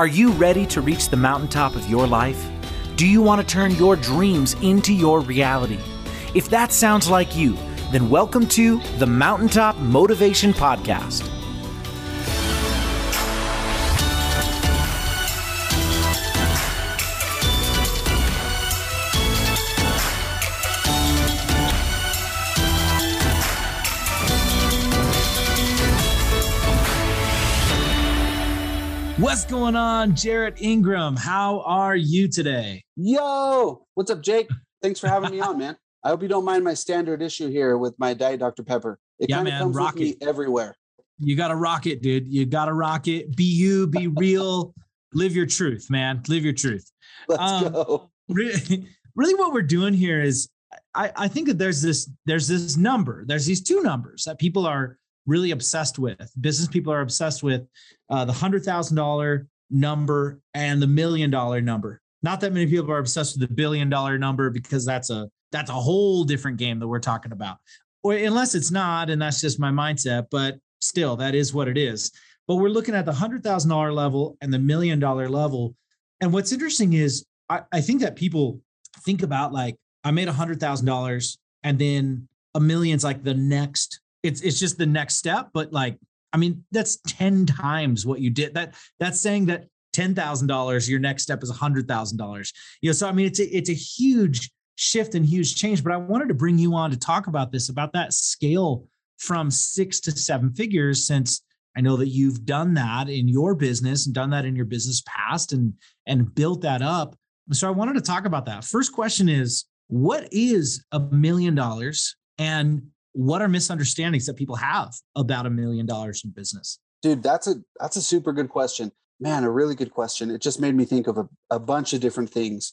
Are you ready to reach the mountaintop of your life? Do you want to turn your dreams into your reality? If that sounds like you, then welcome to the Mountaintop Motivation Podcast. What's going on, Jarrett Ingram? How are you today? Yo, what's up, Jake? Thanks for having me on, man. I hope you don't mind my standard issue here with my Diet Dr. Pepper. It Yeah, kind of man, comes rock with me it. everywhere. You got to rock it, dude. You got to rock it. Be you, be real, live your truth, man. Live your truth. Let's Um, go. really, really what we're doing here is I, I think that there's this there's this number there's these two numbers that people are really obsessed with. Business people are obsessed with uh, the hundred thousand dollar number and the million dollar number. Not that many people are obsessed with the billion dollar number because that's a that's a whole different game that we're talking about. Or unless it's not and that's just my mindset but still that is what it is. But we're looking at the hundred thousand dollar level and the million dollar level. And what's interesting is I, I think that people think about like I made a hundred thousand dollars and then a million's like the next. It's it's just the next step, but like I mean that's ten times what you did. That that's saying that ten thousand dollars your next step is a hundred thousand dollars. You know, so I mean it's a, it's a huge shift and huge change. But I wanted to bring you on to talk about this about that scale from six to seven figures since I know that you've done that in your business and done that in your business past and and built that up. So I wanted to talk about that. First question is what is a million dollars and what are misunderstandings that people have about a million dollars in business? Dude, that's a that's a super good question. Man, a really good question. It just made me think of a, a bunch of different things.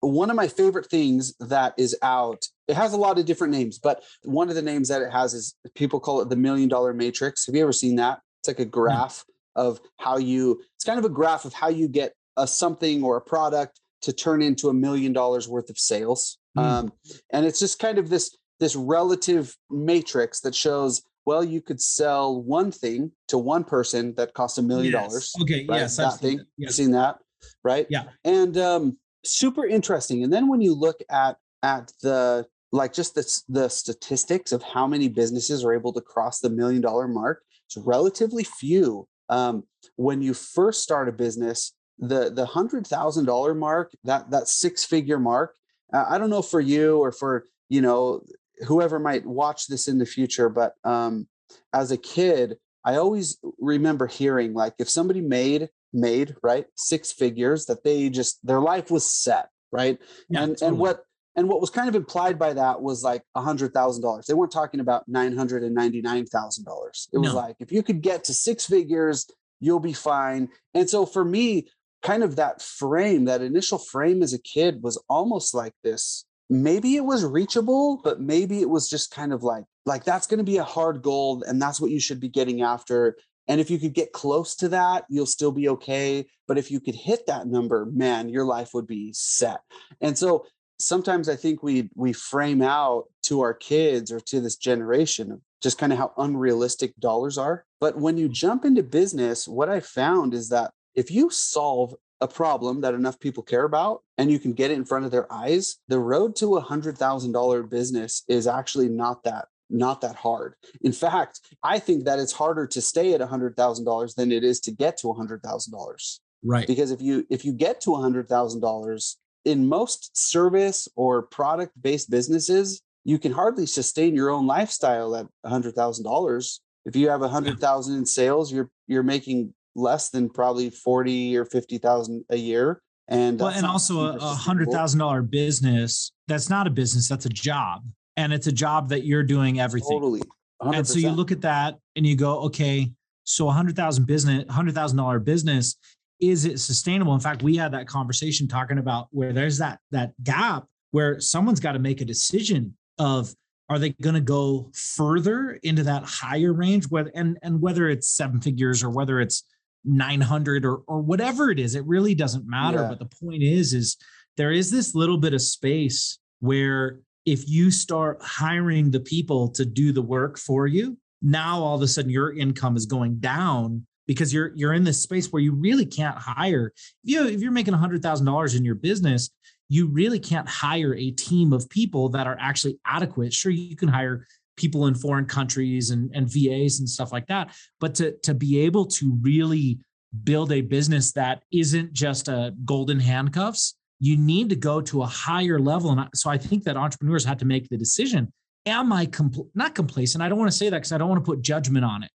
One of my favorite things that is out, it has a lot of different names, but one of the names that it has is people call it the million dollar matrix. Have you ever seen that? It's like a graph of how you, it's kind of a graph of how you get a something or a product to turn into a million dollars worth of sales. Mm. Um, and it's just kind of this this relative matrix that shows well you could sell one thing to one person that costs a million dollars Okay. right? Yes. I've that seen thing you've seen that right Yeah. and um super interesting and then when you look at at the like just the, the statistics of how many businesses are able to cross the million dollar mark it's relatively few um, when you first start a business the the hundred thousand dollar mark that that six figure mark uh, i don't know for you or for you know whoever might watch this in the future but um as a kid i always remember hearing like if somebody made made right six figures that they just their life was set right Yeah, and totally. and what and what was kind of implied by that was like a hundred thousand dollars they weren't talking about nine hundred and ninety nine thousand dollars it was No. like if you could get to six figures you'll be fine and so for me kind of that frame that initial frame as a kid was almost like this maybe it was reachable but maybe it was just kind of like like that's going to be a hard goal and that's what you should be getting after and if you could get close to that you'll still be okay but if you could hit that number man your life would be set. And so sometimes i think we we frame out to our kids or to this generation just kind of how unrealistic dollars are but when you mm. jump into business what i found is that if you solve a problem that enough people care about and you can get it in front of their eyes the road to a hundred thousand dollar business is actually not that not that hard. In fact i think that it's harder to stay at a hundred thousand dollars than it is to get to a hundred thousand dollars. Right. because if you if you get to a hundred thousand dollars in most service or product based businesses you can hardly sustain your own lifestyle at a hundred thousand dollars. If you have a hundred thousand in sales you're you're making less than probably 40 or 50 thousand a year and Well, and also a, super a sustainable. hundred thousand dollar business. That's not a business. That's a job, and it's a job that you're doing everything. totally 100%. And so you look at that and you go, okay, so a hundred thousand business, hundred thousand dollar business, is it sustainable? In fact, we had that conversation talking about where there's that that gap where someone's got to make a decision of are they going to go further into that higher range, whether and and whether it's seven figures or whether it's 900 or or whatever it is, it really doesn't matter. Yeah. But the point is, is there is this little bit of space where if you start hiring the people to do the work for you, now all of a sudden your income is going down because you're you're in this space where you really can't hire. If you know, if you're making hundred thousand dollars in your business, you really can't hire a team of people that are actually adequate. Sure, you can hire people in foreign countries and, and VAs and stuff like that, but to to be able to really build a business that isn't just a golden handcuffs, you need to go to a higher level. And so I think that entrepreneurs have to make the decision: Am I compl- not complacent? I don't want to say that because I don't want to put judgment on it.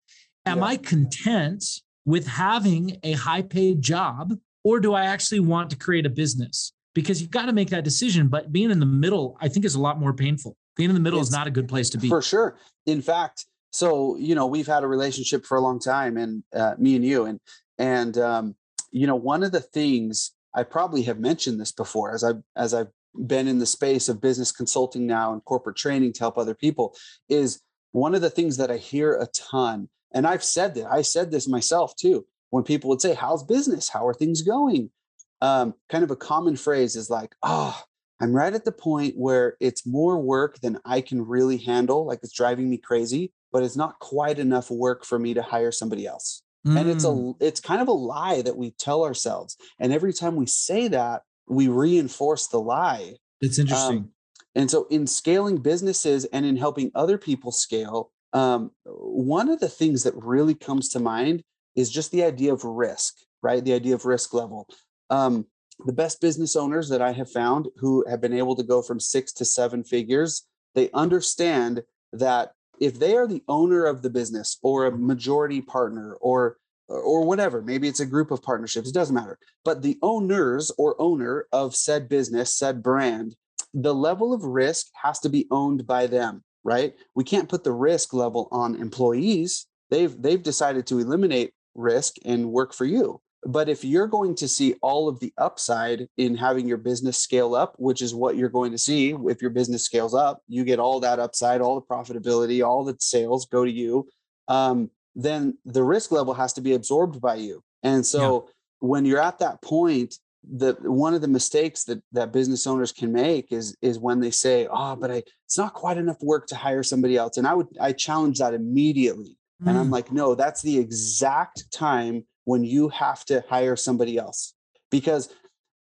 Am yeah. I content with having a high paid job, or do I actually want to create a business? Because you've got to make that decision. But being in the middle, I think, is a lot more painful. Being in the middle it's, is not a good place to be. For sure. In fact, so you know, we've had a relationship for a long time, and uh, me and you, and and um, you know, one of the things I probably have mentioned this before, as I as I've been in the space of business consulting now and corporate training to help other people, is one of the things that I hear a ton and I've said that I said this myself too. When people would say, "How's business? How are things going?" Um, kind of a common phrase is like, "Oh, I'm right at the point where it's more work than I can really handle. Like it's driving me crazy, but it's not quite enough work for me to hire somebody else." Mm. And it's a mm. it's kind of a lie that we tell ourselves. And every time we say that, we reinforce the lie. It's interesting. Um, and so in scaling businesses and in helping other people scale, um, one of the things that really comes to mind is just the idea of risk, right? The idea of risk level. Um, the best business owners that I have found who have been able to go from six to seven figures, they understand that if they are the owner of the business or a majority partner or or whatever, maybe it's a group of partnerships, it doesn't matter. But the owners or owner of said business, said brand, the level of risk has to be owned by them right? We can't put the risk level on employees. They've they've decided to eliminate risk and work for you. But if you're going to see all of the upside in having your business scale up, which is what you're going to see if your business scales up, you get all that upside, all the profitability, all the sales go to you. Um, then the risk level has to be absorbed by you. And so yeah. when you're at that point, the one of the mistakes that that business owners can make is is when they say oh but i it's not quite enough work to hire somebody else and i would i challenge that immediately mm. and i'm mm. like no that's the exact time when you have to hire somebody else because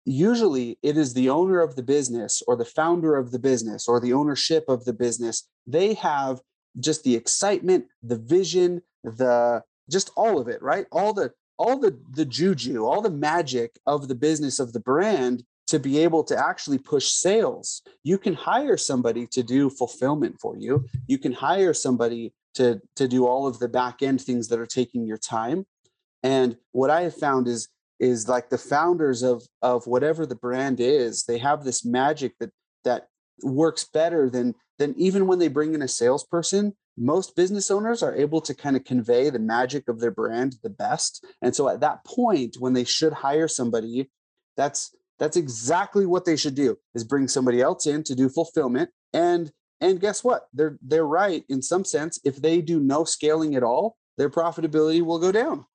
usually it is the owner of the business or the founder of the business or the ownership of the business they have just the excitement the vision the just all of it right all the all the the juju, all the magic of the business of the brand to be able to actually push sales. You can hire somebody to do fulfillment for you. You can hire somebody to to do all of the back end things that are taking your time. And what I have found is is like the founders of of whatever the brand is, they have this magic that that works better than than even when they bring in a salesperson most business owners are able to kind of convey the magic of their brand the best. And so at that point when they should hire somebody that's that's exactly what they should do is bring somebody else in to do fulfillment. And and guess what? They're they're right in some sense. If they do no scaling at all their profitability will go down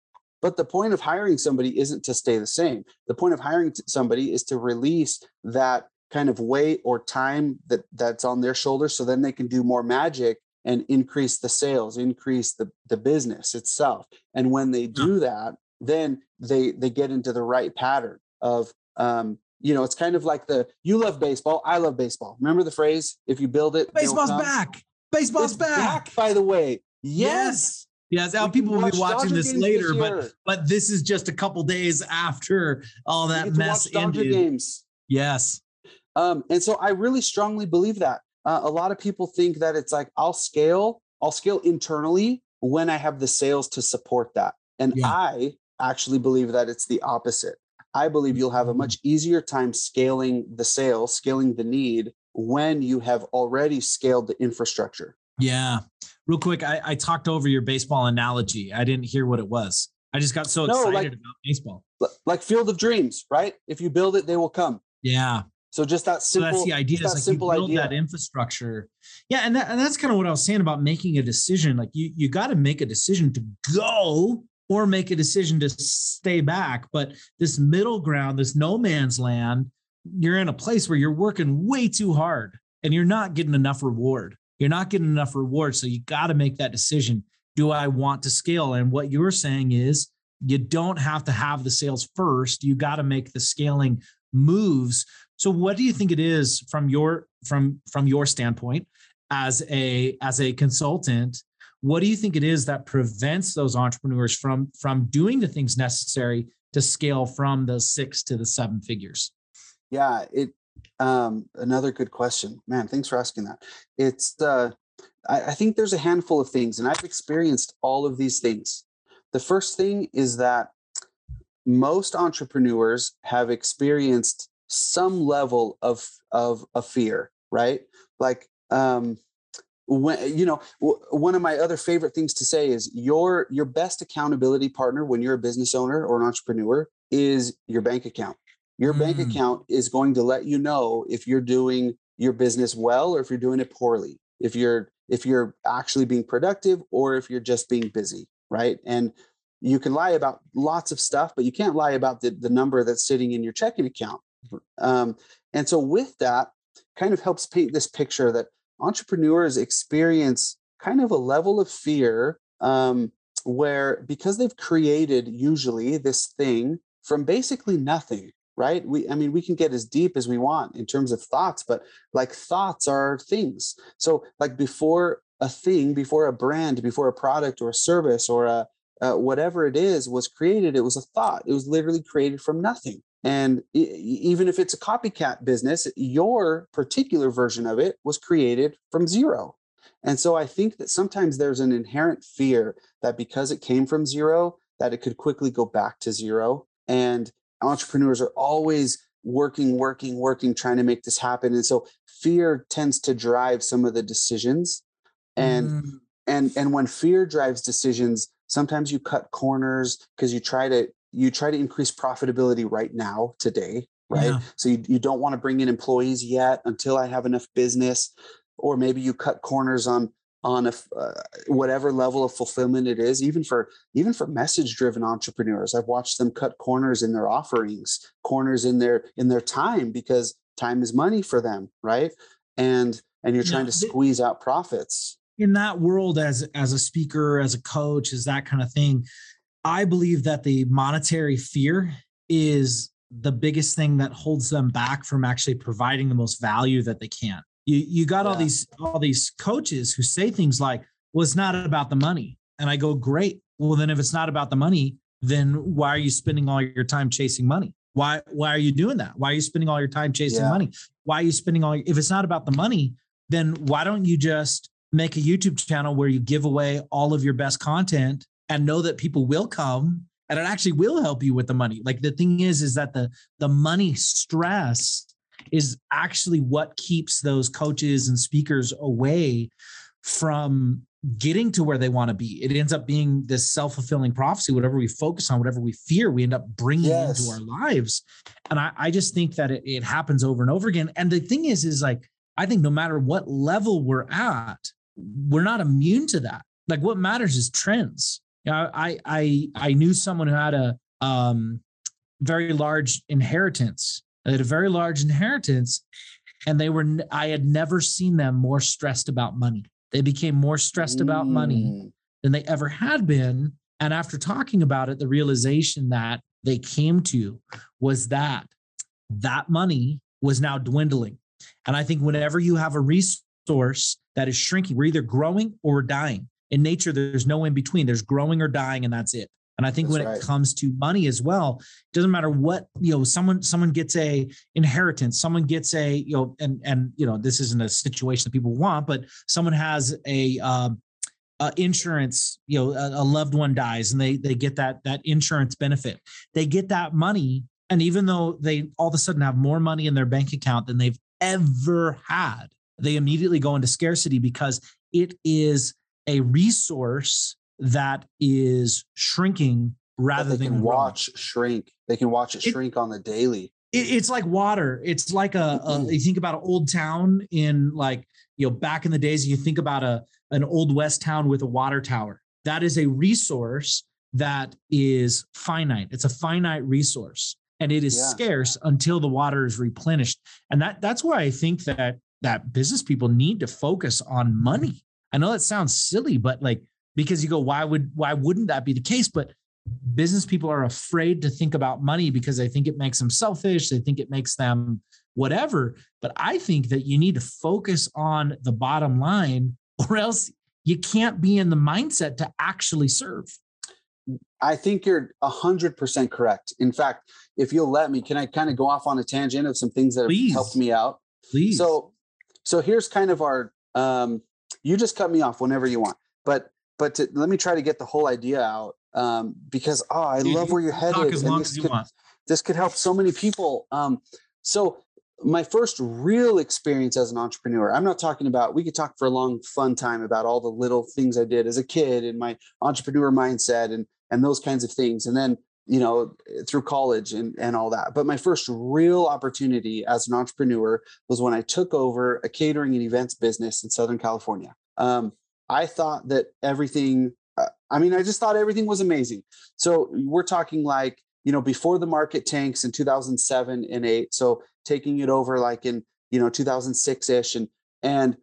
but the point of hiring somebody isn't to stay the same. The point of hiring somebody is to release that kind of weight or time that that's on their shoulders so then they can do more magic and increase the sales increase the, the business itself. And when they do that then they they get into the right pattern of um you know it's kind of like the you love baseball i love baseball. Remember the phrase if you build it baseball's back! Baseball's back. back. by the way. Yes! Yes, now people will be watching Dodger this later, this but but this is just a couple days after all that mess ended. Games. Yes. Um, and so I really strongly believe that uh, a lot of people think that it's like I'll scale, I'll scale internally when I have the sales to support that. And yeah. I actually believe that it's the opposite. I believe you'll have a much easier time scaling the sales, scaling the need when you have already scaled the infrastructure. Yeah. Real quick, I, I talked over your baseball analogy. I didn't hear what it was. I just got so excited no, like, about baseball. Like Field of Dreams, right? If you build it, they will come. Yeah. So just that simple. So that's the idea. That like simple you build idea. that infrastructure. Yeah, and that, and that's kind of what I was saying about making a decision. Like you you got to make a decision to go or make a decision to stay back. But this middle ground, this no man's land, you're in a place where you're working way too hard and you're not getting enough reward. You're not getting enough reward. So you got to make that decision. Do I want to scale? And what you're saying is You don't have to have the sales first. You got to make the scaling moves. So what do you think it is from your from from your standpoint as a as a consultant? What do you think it is that prevents those entrepreneurs from from doing the things necessary to scale from the 6 to the 7 figures? Yeah, it um another good question. Man, thanks for asking that. It's uh I, I think there's a handful of things and I've experienced all of these things the first thing is that most entrepreneurs have experienced some level of of a fear, right? Like um when you know w- one of my other favorite things to say is your your best accountability partner when you're a business owner or an entrepreneur is your bank account. Your mm. bank account is going to let you know if you're doing your business well or if you're doing it poorly. If you're if you're actually being productive or if you're just being busy right? And you can lie about lots of stuff, but you can't lie about the, the number that's sitting in your checking account. Um, and so, with that, kind of helps paint this picture that entrepreneurs experience kind of a level of fear um, where, because they've created usually this thing from basically nothing, right? We, I mean, we can get as deep as we want in terms of thoughts, but like thoughts are things. So, like before a thing before a brand before a product or a service or a uh, whatever it is was created it was a thought it was literally created from nothing and even if it's a copycat business your particular version of it was created from zero and so i think that sometimes there's an inherent fear that because it came from zero that it could quickly go back to zero and entrepreneurs are always working working working trying to make this happen and so fear tends to drive some of the decisions and mm. and and when fear drives decisions sometimes you cut corners because you try to you try to increase profitability right now today right yeah. so you, you don't want to bring in employees yet until i have enough business or maybe you cut corners on on a uh, whatever level of fulfillment it is even for even for message driven entrepreneurs. I've watched them cut corners in their offerings corners in their in their time because time is money for them right? And and you're trying to squeeze out profits. In that world as as a speaker as a coach as that kind of thing i believe that the monetary fear is the biggest thing that holds them back from actually providing the most value that they can you you got yeah. all these all these coaches who say things like well it's not about the money and i go great well then if it's not about the money then why are you spending all your time chasing money why why are you doing that why are you spending all your time chasing yeah. money why are you spending all your, if it's not about the money then why don't you just make a YouTube channel where you give away all of your best content and know that people will come and it actually will help you with the money. Like the thing is, is that the the money stress is actually what keeps those coaches and speakers away from getting to where they want to be. It ends up being this self-fulfilling prophecy. Whatever we focus on, whatever we fear, we end up bringing yes. into our lives. And I, I just think that it, it happens over and over again. And the thing is, is like, I think no matter what level we're at, we're not immune to that. Like what matters is trends. You know, I I I knew someone who had a um very large inheritance. They had a very large inheritance, and they were I had never seen them more stressed about money. They became more stressed about money mm. than they ever had been. And after talking about it, the realization that they came to was that that money was now dwindling. And I think whenever you have a resource that is shrinking. We're either growing or dying. In nature, there's no in between. There's growing or dying, and that's it. And I think that's when right. it comes to money as well, it doesn't matter what you know. Someone someone gets a inheritance. Someone gets a you know, and and you know, this isn't a situation that people want, but someone has a um, uh, insurance. You know, a, a loved one dies, and they they get that that insurance benefit. They get that money, and even though they all of a sudden have more money in their bank account than they've ever had, they immediately go into scarcity because it is a resource that is shrinking rather than watch shrink. They can watch it, it shrink on the daily. It, it's like water. It's like a, a you think about an old town in like you know back in the days. You think about a an old west town with a water tower. That is a resource that is finite. It's a finite resource and it is yeah. scarce until the water is replenished. And that that's why I think that that business people need to focus on money. I know that sounds silly, but like because you go, why would why wouldn't that be the case? But business people are afraid to think about money because they think it makes them selfish. They think it makes them whatever. But I think that you need to focus on the bottom line, or else you can't be in the mindset to actually serve. I think you're 100% correct. In fact, if you'll let me, can I kind of go off on a tangent of some things that Please. have helped me out? Please. So, so here's kind of our, um, you just cut me off whenever you want, but, but to, let me try to get the whole idea out um, because, oh, I Dude, love where you're headed. As long as you could, want. This could help so many people. Um, so my first real experience as an entrepreneur i'm not talking about we could talk for a long fun time about all the little things i did as a kid and my entrepreneur mindset and and those kinds of things and then you know through college and and all that but my first real opportunity as an entrepreneur was when i took over a catering and events business in southern california um, i thought that everything uh, i mean i just thought everything was amazing so we're talking like you know before the market tanks in 2007 and 8 so taking it over like in you know 2006ish and and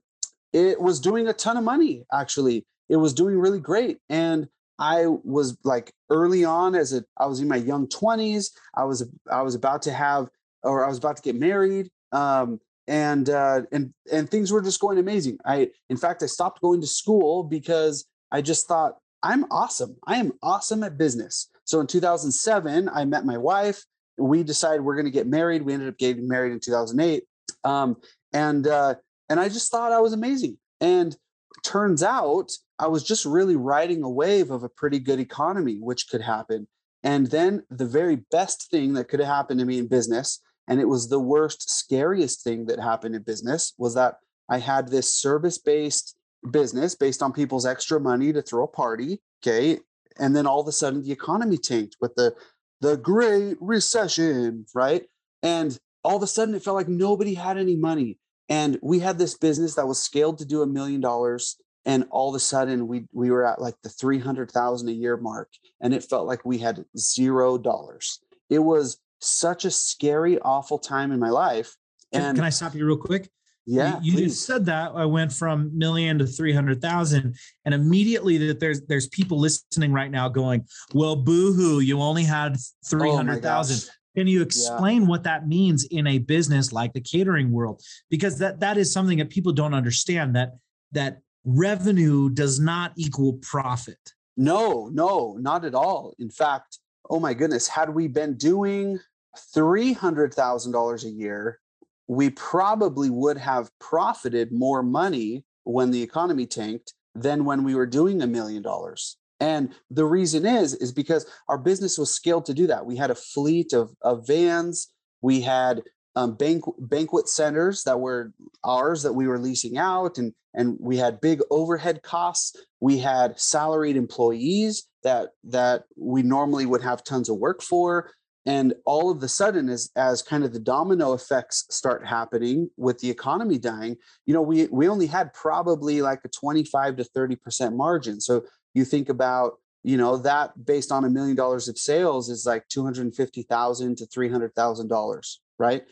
it was doing a ton of money actually it was doing really great and I was like early on as a I was in my young 20s. I was I was about to have or I was about to get married. Um, and uh, and and things were just going amazing. I in fact I stopped going to school because I just thought I'm awesome. I am awesome at business. So in 2007, I met my wife. We decided we're going to get married. We ended up getting married in 2008. Um, and uh, and I just thought I was amazing. And turns out I was just really riding a wave of a pretty good economy, which could happen. And then the very best thing that could have happened to me in business, and it was the worst, scariest thing that happened in business, was that I had this service based business based on people's extra money to throw a party. Okay. And then all of a sudden the economy tanked with the the great recession, right? And all of a sudden it felt like nobody had any money. And we had this business that was scaled to do a million dollars. And all of a sudden we we were at like the 300,000 a year mark. And it felt like we had zero dollars. It was such a scary, awful time in my life. And can, can I stop you real quick? Yeah, you, you just said that I went from million to three hundred thousand, and immediately that there's there's people listening right now going, "Well, boohoo, you only had oh three hundred thousand. Oh can you explain yeah. what that means in a business like the catering world? Because that that is something that people don't understand that that revenue does not equal profit. No, no, not at all. In fact, oh my goodness, had we been doing $300,000 a year, we probably would have profited more money when the economy tanked than when we were doing a million dollars. And the reason is, is because our business was scaled to do that. We had a fleet of, of vans. We had um, bank, banquet centers that were ours that we were leasing out, and and we had big overhead costs. We had salaried employees that that we normally would have tons of work for. And all of the sudden, as as kind of the domino effects start happening with the economy dying, you know, we we only had probably like a 25 to 30 percent margin. So you think about you know that based on a million dollars of sales is like 250,000 to 300,000 dollars right?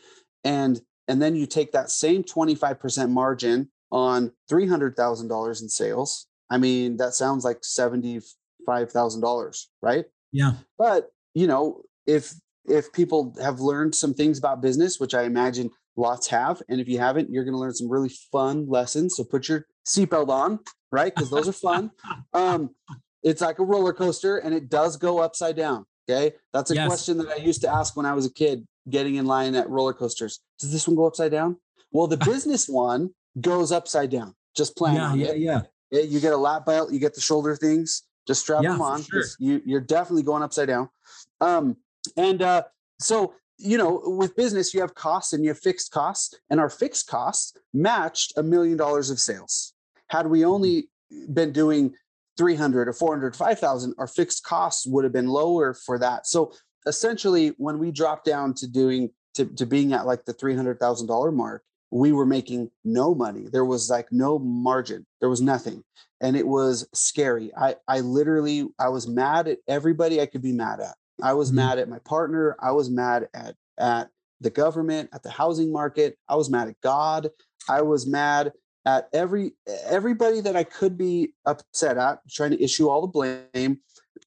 And and then you take that same 25% margin on $300,000 in sales. I mean that sounds like $75,000 right? Yeah. But you know if if people have learned some things about business which i imagine lots have and if you haven't you're going to learn some really fun lessons so put your seatbelt on right? Because those are fun. Um, it's like a roller coaster and it does go upside down. Okay. That's a yes. question that I used to ask when I was a kid getting in line at roller coasters. Does this one go upside down? Well, the business one goes upside down. Just plan yeah, yeah. Yeah. You get a lap belt, you get the shoulder things, just strap yeah, them on. Sure. You, you're definitely going upside down. Um, and uh, so you know, with business, you have costs and you have fixed costs, and our fixed costs matched a million dollars of sales. Had we only been doing 300 or 400, 5,000, our fixed costs would have been lower for that. So essentially, when we dropped down to doing to, to being at like the $300,000 mark, we were making no money. There was like no margin. There was nothing. And it was scary. I, I literally, I was mad at everybody I could be mad at. I was mm-hmm. mad at my partner. I was mad at, at the government, at the housing market. I was mad at God. I was mad at every everybody that I could be upset at, trying to issue all the blame,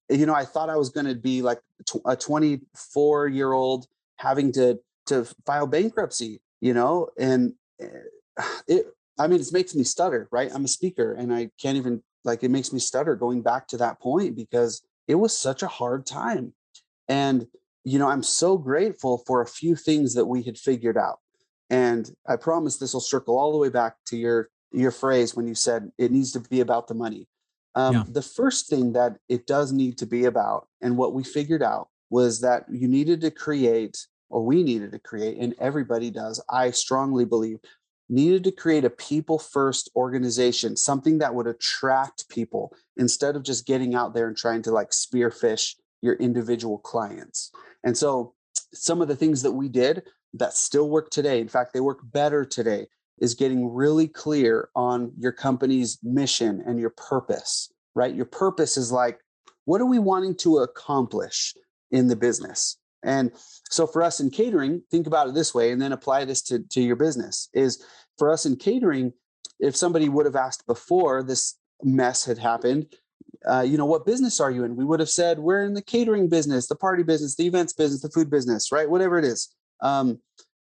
you know, I thought I was going to be like a 24 year old having to to file bankruptcy, you know, and eh, it. I mean, it makes me stutter, right? I'm a speaker, and I can't even like it makes me stutter going back to that point because it was such a hard time, and you know, I'm so grateful for a few things that we had figured out. And I promise this will circle all the way back to your your phrase when you said it needs to be about the money. Um, yeah. The first thing that it does need to be about, and what we figured out was that you needed to create, or we needed to create, and everybody does, I strongly believe, needed to create a people first organization, something that would attract people instead of just getting out there and trying to like spearfish your individual clients. And so some of the things that we did that still work today, in fact, they work better today, is getting really clear on your company's mission and your purpose, right? Your purpose is like, what are we wanting to accomplish in the business? And so for us in catering, think about it this way and then apply this to, to your business is for us in catering, if somebody would have asked before this mess had happened, uh, you know, what business are you in? We would have said, we're in the catering business, the party business, the events business, the food business, right? Whatever it is. Um,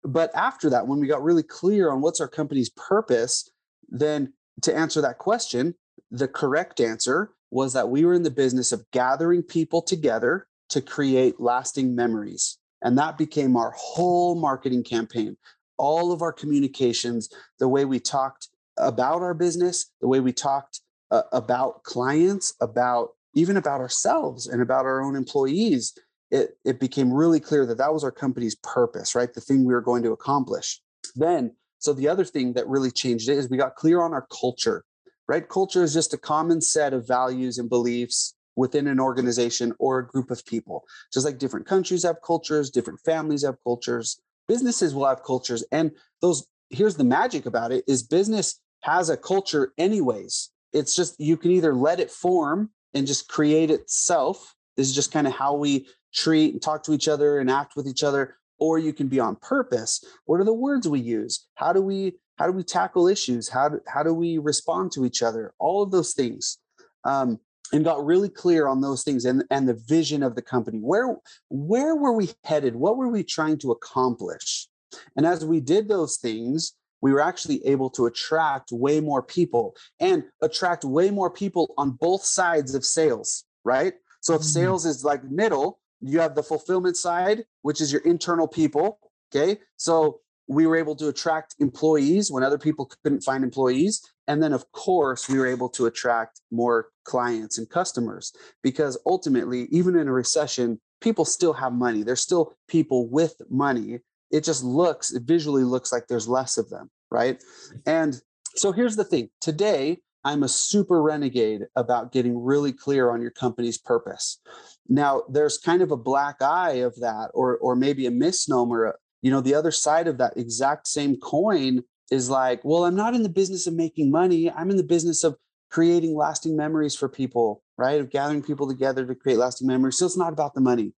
but after that, when we got really clear on what's our company's purpose, then to answer that question, the correct answer was that we were in the business of gathering people together to create lasting memories. And that became our whole marketing campaign. All of our communications, the way we talked about our business, the way we talked uh, about clients, about even about ourselves and about our own employees, it, it became really clear that that was our company's purpose, right? The thing we were going to accomplish. Then, so the other thing that really changed it is we got clear on our culture, right? Culture is just a common set of values and beliefs within an organization or a group of people. Just like different countries have cultures, different families have cultures, businesses will have cultures. And those, here's the magic about it is business has a culture anyways. It's just you can either let it form and just create itself. This is just kind of how we treat and talk to each other and act with each other or you can be on purpose. What are the words we use? How do we how do we tackle issues? How do, how do we respond to each other? All of those things um, and got really clear on those things and, and the vision of the company. Where where were we headed? What were we trying to accomplish? And as we did those things we were actually able to attract way more people and attract way more people on both sides of sales right so if mm-hmm. sales is like middle you have the fulfillment side, which is your internal people. Okay. So we were able to attract employees when other people couldn't find employees. And then, of course, we were able to attract more clients and customers because ultimately, even in a recession, people still have money. There's still people with money. It just looks, it visually looks like there's less of them. Right. And so here's the thing today, I'm a super renegade about getting really clear on your company's purpose. Now, there's kind of a black eye of that, or or maybe a misnomer. Uh, you know, the other side of that exact same coin is like, well, I'm not in the business of making money. I'm in the business of creating lasting memories for people, right? Of gathering people together to create lasting memories. So it's not about the money.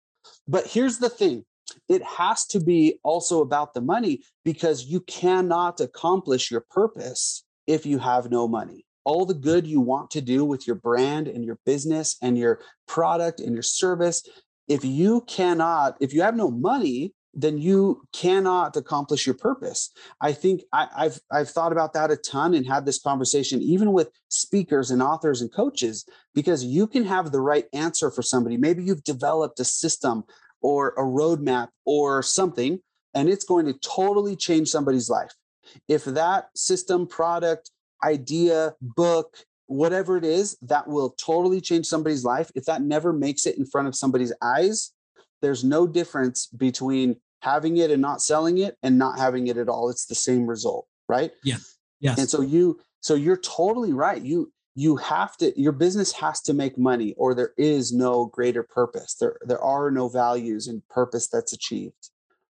But here's the thing it has to be also about the money because you cannot accomplish your purpose if you have no money. All the good you want to do with your brand and your business and your product and your service if you cannot if you have no money then you cannot accomplish your purpose. I think I, have i've thought about that a ton and had this conversation even with speakers and authors and coaches because you can have the right answer for somebody. Maybe you've developed a system or a roadmap or something and it's going to totally change somebody's life if that system product idea, book, whatever it is that will totally change somebody's life, if that never makes it in front of somebody's eyes, there's no difference between having it and not selling it and not having it at all. It's the same result, right? Yeah. Yes. And so you so you're totally right. You you have to your business has to make money or there is no greater purpose. There there are no values and purpose that's achieved.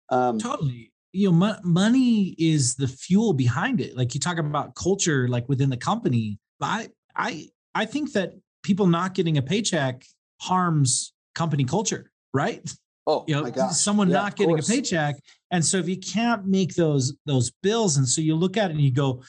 Um, totally. You know mo- money is the fuel behind it. Like you talk about culture like within the company i i i think that people not getting a paycheck harms company culture right? Oh you know someone yeah, not getting a paycheck and so if you can't make those those bills and so you look at it and you go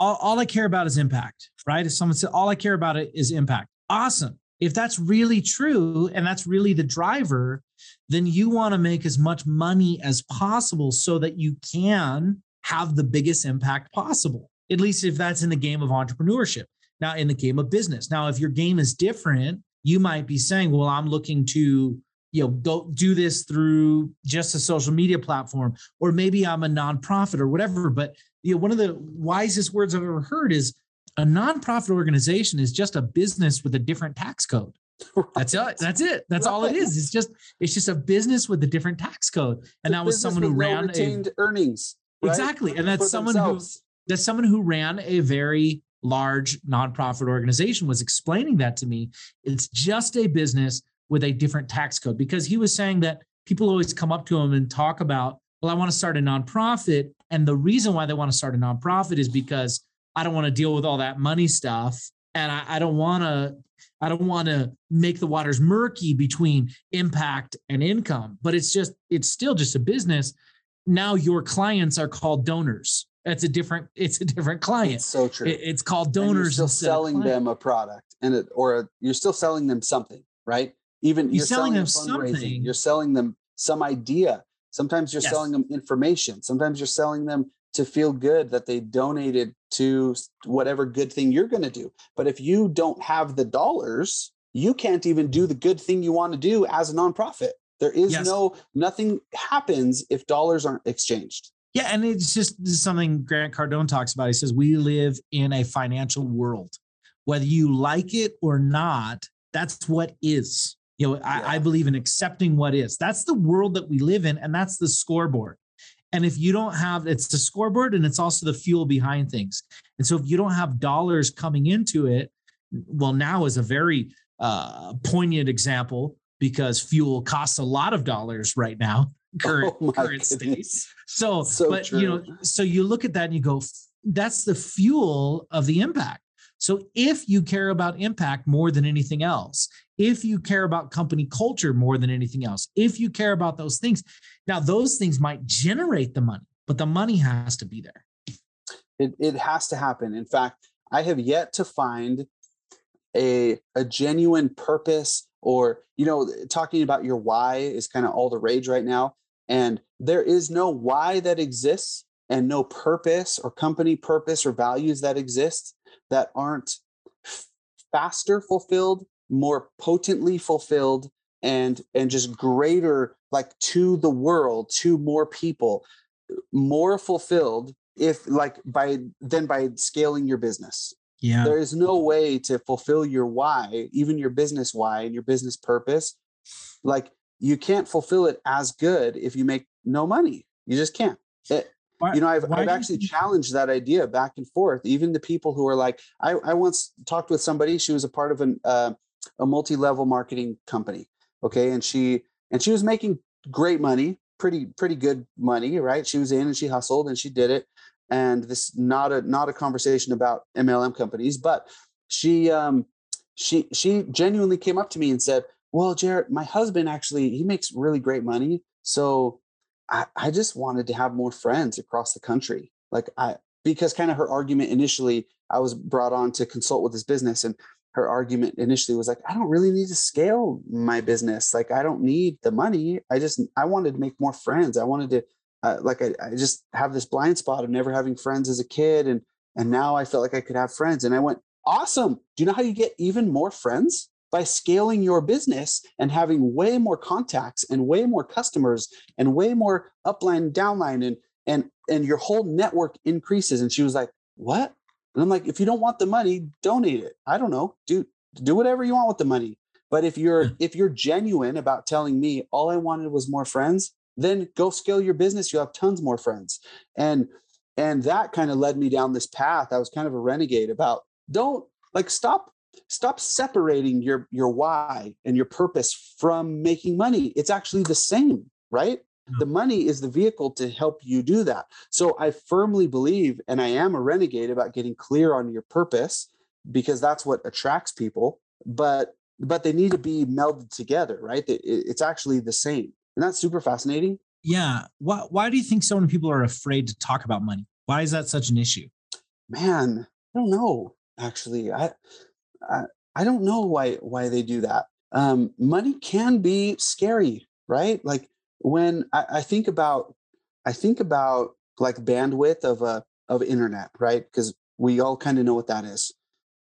all, all i care about is impact right if someone said all i care about it is impact awesome if that's really true and that's really the driver, then you want to make as much money as possible so that you can have the biggest impact possible. At least if that's in the game of entrepreneurship. Now, in the game of business. Now, if your game is different, you might be saying, well, I'm looking to you know go do this through just a social media platform or maybe i'm a nonprofit or whatever but you know one of the wisest words i've ever heard is a nonprofit organization is just a business with a different tax code that's it that's it that's right. all it is it's just it's just a business with a different tax code and that was someone who ran retained a, earnings right? exactly and that's someone themselves. who that's someone who ran a very large nonprofit organization was explaining that to me it's just a business with a different tax code because he was saying that people always come up to him and talk about, well, I want to start a nonprofit. And the reason why they want to start a nonprofit is because I don't want to deal with all that money stuff. And I, I don't want to, I don't want to make the waters murky between impact and income, but it's just, it's still just a business. Now your clients are called donors. That's a different, it's a different client. It's so true. It, it's called donors. Still selling them a product and it, or you're still selling them something, right? even you're, you're selling, selling, them something you're selling them some idea sometimes you're yes. selling them information. Sometimes you're selling them to feel good that they donated to whatever good thing you're going to do. But if you don't have the dollars you can't even do the good thing you want to do as a nonprofit. There is yes. no nothing happens if dollars aren't exchanged. Yeah and it's just something grant cardone talks about. He says we live in a financial world. Whether you like it or not that's what is you know, yeah. I, I believe in accepting what is. That's the world that we live in, and that's the scoreboard. And if you don't have, it's the scoreboard and it's also the fuel behind things. And so if you don't have dollars coming into it, well, now is a very uh, poignant example because fuel costs a lot of dollars right now, current oh current state. So, so but true. you know, so you look at that and you go, that's the fuel of the impact. So if you care about impact more than anything else, if you care about company culture more than anything else, if you care about those things, now those things might generate the money, but the money has to be there. It, it has to happen. In fact, I have yet to find a, a genuine purpose or, you know, talking about your why is kind of all the rage right now. And there is no why that exists and no purpose or company purpose or values that exist that aren't faster fulfilled, more potently fulfilled, and and just greater like to the world, to more people, more fulfilled if like by then by scaling your business. Yeah. There is no way to fulfill your why, even your business why and your business purpose. Like you can't fulfill it as good if you make no money. You just can't. It, why, you know, I've, I've actually challenged that idea back and forth. Even the people who are like, I, I once talked with somebody. She was a part of an, uh, a multi-level marketing company. Okay, and she and she was making great money, pretty pretty good money, right? She was in and she hustled and she did it. And this not a not a conversation about MLM companies, but she um she she genuinely came up to me and said, "Well, Jared, my husband actually he makes really great money, so I, I just wanted to have more friends across the country. Like I, because kind of her argument initially, I was brought on to consult with this business and her argument initially was like, I don't really need to scale my business. Like I don't need the money. I just, I wanted to make more friends. I wanted to, uh, like, I, I just have this blind spot of never having friends as a kid. And, and now I felt like I could have friends. And I went, awesome. Do you know how you get even more friends? by scaling your business and having way more contacts and way more customers and way more upline downline and and and your whole network increases and she was like what and i'm like if you don't want the money donate it. I don't know do do whatever you want with the money. But if you're mm. if you're genuine about telling me all i wanted was more friends then go scale your business you'll have tons more friends. And and that kind of led me down this path. I was kind of a renegade about don't like stop stop separating your your why and your purpose from making money. It's actually the same right the money is the vehicle to help you do that. So i firmly believe and i am a renegade about getting clear on your purpose because that's what attracts people but but they need to be melded together right? It's actually the same. And that's super fascinating? Yeah. Why, why do you think so many people are afraid to talk about money? Why is that such an issue? Man i don't know actually. I I don't know why why they do that. Um, money can be scary, right? Like when I, I think about I think about like bandwidth of a of internet, right? Because we all kind of know what that is.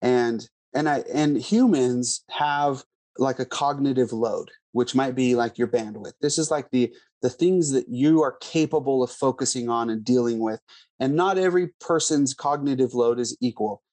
And and I and humans have like a cognitive load, which might be like your bandwidth. This is like the the things that you are capable of focusing on and dealing with. And not every person's cognitive load is equal.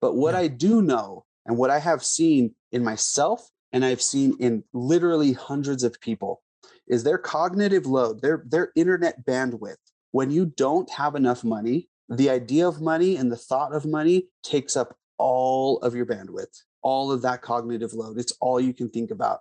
But what yeah. I do know and what I have seen in myself and I've seen in literally hundreds of people is their cognitive load, their their internet bandwidth. When you don't have enough money, the idea of money and the thought of money takes up all of your bandwidth, all of that cognitive load. It's all you can think about.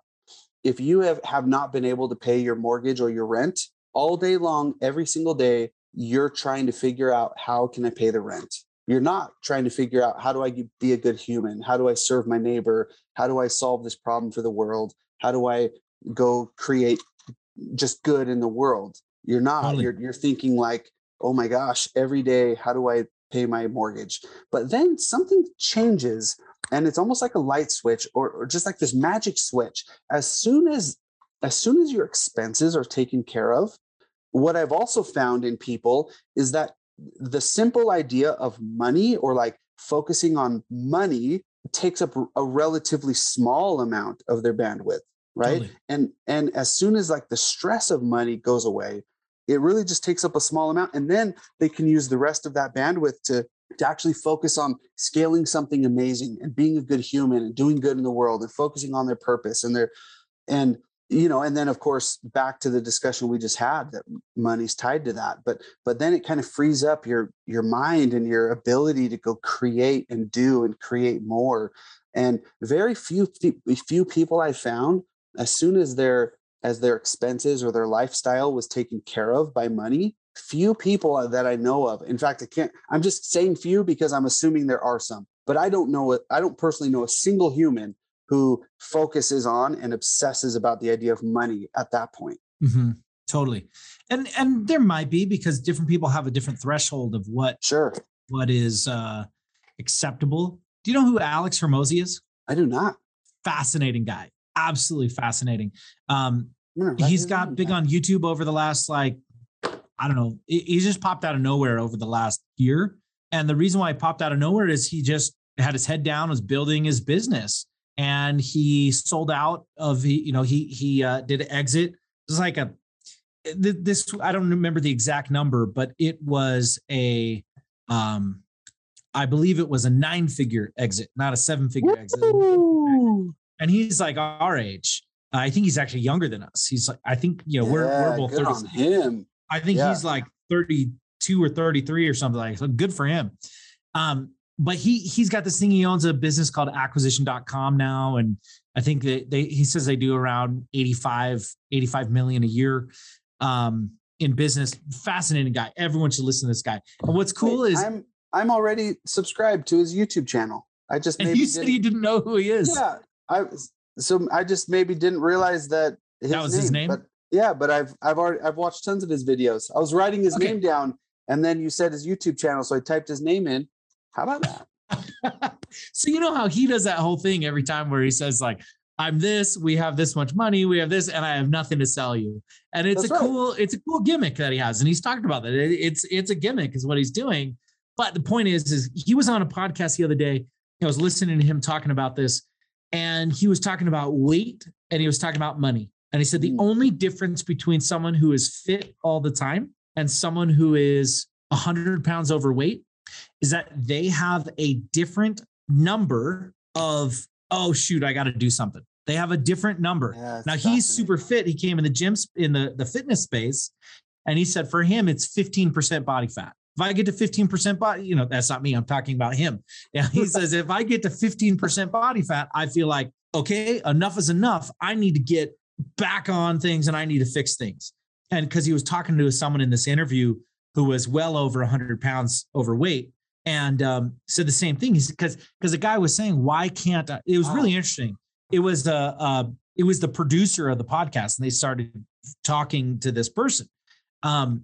If you have, have not been able to pay your mortgage or your rent all day long, every single day, you're trying to figure out how can I pay the rent? You're not trying to figure out how do I be a good human? How do I serve my neighbor? How do I solve this problem for the world? How do I go create just good in the world? You're not. Totally. You're you're thinking like, oh my gosh, every day, how do I pay my mortgage? But then something changes and it's almost like a light switch or, or just like this magic switch. As soon as as soon as your expenses are taken care of, what I've also found in people is that the simple idea of money or like focusing on money takes up a relatively small amount of their bandwidth right totally. and and as soon as like the stress of money goes away it really just takes up a small amount and then they can use the rest of that bandwidth to to actually focus on scaling something amazing and being a good human and doing good in the world and focusing on their purpose and their and you know and then of course back to the discussion we just had that money's tied to that but but then it kind of frees up your your mind and your ability to go create and do and create more and very few few people i found as soon as their as their expenses or their lifestyle was taken care of by money few people that i know of in fact i can't i'm just saying few because i'm assuming there are some but i don't know it i don't personally know a single human who focuses on and obsesses about the idea of money at that point. Mm-hmm. totally. And and there might be because different people have a different threshold of what sure. what is uh acceptable. Do you know who alex hormozi is? I do not. Fascinating guy absolutely fascinating. Um, he's got big on YouTube over the last like I don't know. He just popped out of nowhere over the last year, and the reason why he popped out of nowhere is he just had his head down, was building his business, and he sold out of he you know he he uh, did an exit. It was like a this I don't remember the exact number, but it was a um I believe it was a nine figure exit, not a seven figure exit and he's like our age. I think he's actually younger than us. He's like, I think you know we're we're both good 30. on him. I think yeah. he's like 32 or 33 or something like. So good for him. Um, but he he's got this thing. He owns a business called Acquisition.com now, and I think that they he says they do around 85 85 million a year. Um, in business, fascinating guy. Everyone should listen to this guy. And what's cool Wait, is I'm I'm already subscribed to his YouTube channel. I just and you said you didn't know who he is. Yeah, I so I just maybe didn't realize that that was name, his name. But yeah, but I've I've already I've watched tons of his videos. I was writing his okay. name down, and then you said his YouTube channel, so I typed his name in. How about that? so you know how he does that whole thing every time where he says like I'm this, we have this much money, we have this, and I have nothing to sell you. And it's That's a right. cool, it's a cool gimmick that he has. And he's talked about that. It's it's a gimmick, is what he's doing. But the point is, is he was on a podcast the other day. I was listening to him talking about this, and he was talking about weight and he was talking about money. And he said the mm. only difference between someone who is fit all the time and someone who is 100 pounds overweight is that they have a different number of, oh, shoot, I got to do something. They have a different number. Yeah, now he's super fit. He came in the gym in the, the fitness space. And he said for him, it's 15% body fat. If I get to 15% body, you know, that's not me. I'm talking about him. Yeah. He says, if I get to 15% body fat, I feel like, okay, enough is enough. I need to get back on things and I need to fix things. And because he was talking to someone in this interview who was well over 100 pounds overweight and um, said the same thing. He's because because the guy was saying, why can't I? It was wow. really interesting. It was the uh, it was the producer of the podcast, and they started talking to this person. Um,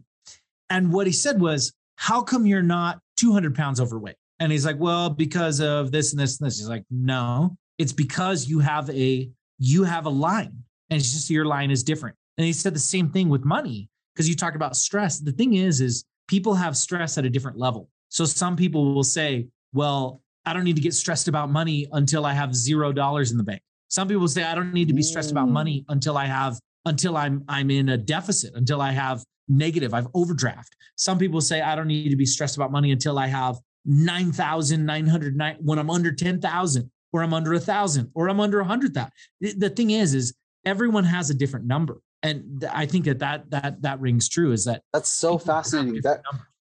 and what he said was, how come you're not 200 pounds overweight? And he's like, well, because of this and this and this. He's like, no, It's because you have a you have a line and it's just your line is different. And he said the same thing with money because you talked about stress. The thing is, is people have stress at a different level. So some people will say, well, I don't need to get stressed about money until I have zero dollars in the bank. Some people say I don't need to be stressed about money mm. until I have until I'm I'm in a deficit, until I have negative, I've overdraft. Some people say I don't need to be stressed about money until I have 9,900 when I'm under 10,000 or I'm under a thousand or I'm under a hundred thousand. The thing is, is everyone has a different number. And I think that that, that, that rings true is that that's so fascinating. That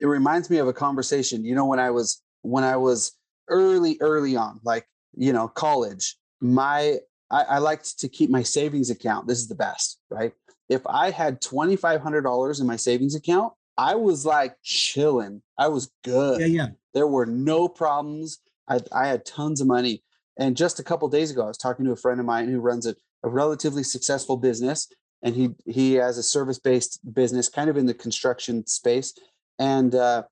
it reminds me of a conversation, you know, when I was, when I was early, early on, like, you know, college, my, I, I liked to keep my savings account. This is the best, right? If I had $2,500 in my savings account, I was like chilling. I was good. Yeah, yeah. There were no problems. I, I had tons of money. And just a couple days ago, I was talking to a friend of mine who runs a, a relatively successful business, and he he has a service based business, kind of in the construction space, and uh,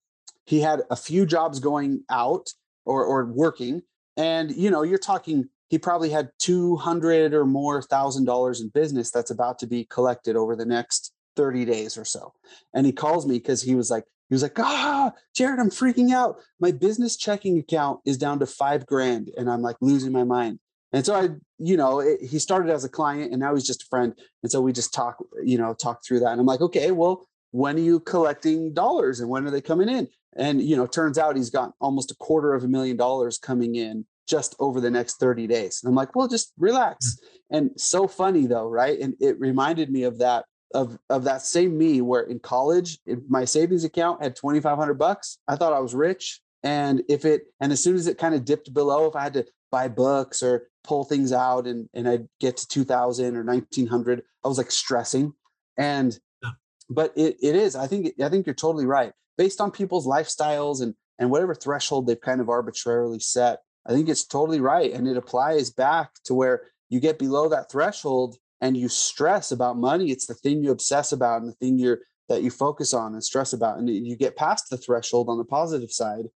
he had a few jobs going out or or working, and you know, you're talking. He probably had two hundred or more thousand dollars in business that's about to be collected over the next 30 days or so. And he calls me because he was like, he was like, ah, Jarrett, I'm freaking out. My business checking account is down to five grand and I'm like losing my mind. And so I, you know, it, he started as a client and now he's just a friend. And so we just talk, you know, talk through that. And I'm like, okay, well, when are you collecting dollars and when are they coming in? And, you know, turns out he's got almost a quarter of a million dollars coming in just over the next 30 days. And I'm like, well, just relax. Hmm. And so funny though, right? And it reminded me of that of of that same me where in college my savings account had 2500 bucks i thought i was rich and if it and as soon as it kind of dipped below if i had to buy books or pull things out and and i'd get to 2000 or 1900 i was like stressing and yeah. but it, it is i think i think you're totally right based on people's lifestyles and and whatever threshold they've kind of arbitrarily set i think it's totally right and it applies back to where you get below that threshold and you stress about money it's the thing you obsess about and the thing you're that you focus on and stress about and you get past the threshold on the positive side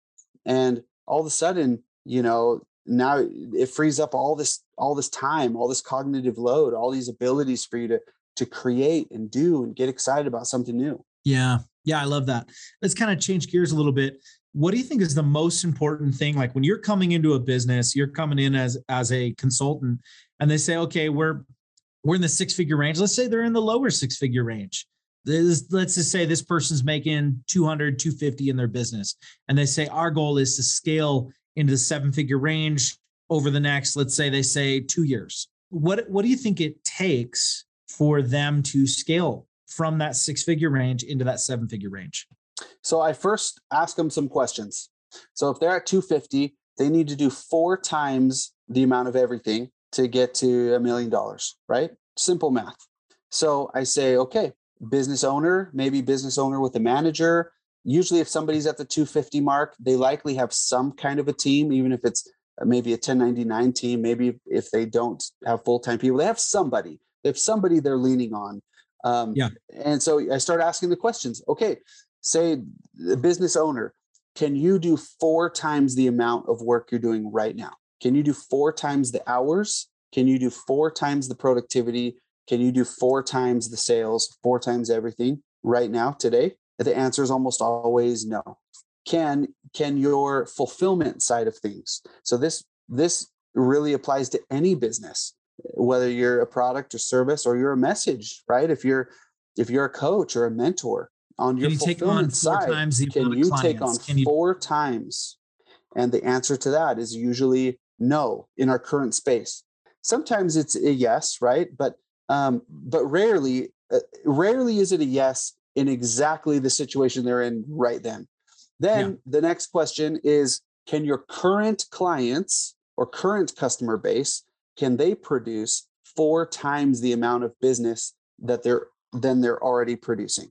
and all of a sudden you know now it frees up all this all this time all this cognitive load all these abilities for you to to create and do and get excited about something new. Yeah. Yeah i love that. Let's kind of change gears a little bit what do you think is the most important thing like when you're coming into a business you're coming in as as a consultant and they say okay we're we're in the six figure range. Let's say they're in the lower six figure range. This, let's just say this person's making 200, 250 in their business. And they say, our goal is to scale into the seven figure range over the next, let's say they say two years. What, what do you think it takes for them to scale from that six figure range into that seven figure range? So I first ask them some questions. So if they're at 250, they need to do four times the amount of everything to get to a million dollars, right? Simple math. So I say, okay, business owner, maybe business owner with a manager. Usually, if somebody's at the 250 mark, they likely have some kind of a team, even if it's maybe a 1099 team. Maybe if they don't have full time people, they have somebody. They have somebody they're leaning on. Um, yeah. And so I start asking the questions. Okay, say the business owner, can you do four times the amount of work you're doing right now? Can you do four times the hours? Can you do four times the productivity? Can you do four times the sales, four times everything right now today? The answer is almost always no. Can can your fulfillment side of things? So this this really applies to any business, whether you're a product or service or you're a message, right? If you're if you're a coach or a mentor on your can you fulfillment side, can you take on four times? And the answer to that is usually no in our current space. Sometimes it's a yes, right? But um, but rarely, uh, rarely is it a yes in exactly the situation they're in right then. Then yeah. the next question is: Can your current clients or current customer base can they produce four times the amount of business that they're than they're already producing?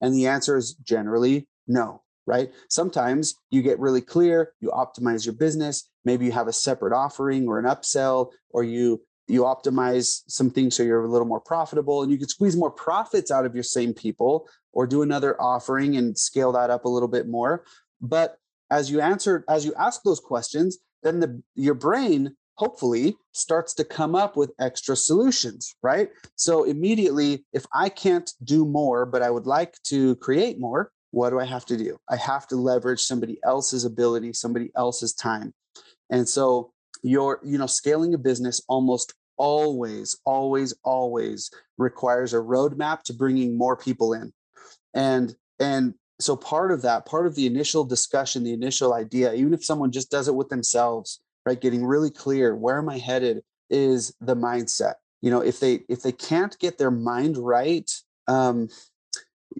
And the answer is generally no right? Sometimes you get really clear, you optimize your business, maybe you have a separate offering or an upsell, or you you optimize some things so you're a little more profitable and you can squeeze more profits out of your same people or do another offering and scale that up a little bit more. But as you answer, as you ask those questions, then the your brain hopefully starts to come up with extra solutions, right? So immediately, if I can't do more, but I would like to create more, what do I have to do? I have to leverage somebody else's ability, somebody else's time. And so your, you know, scaling a business almost always, always, always requires a roadmap to bringing more people in. And and so part of that, part of the initial discussion, the initial idea, even if someone just does it with themselves, right, getting really clear, where am I headed, is the mindset. You know, if they if they can't get their mind right, um,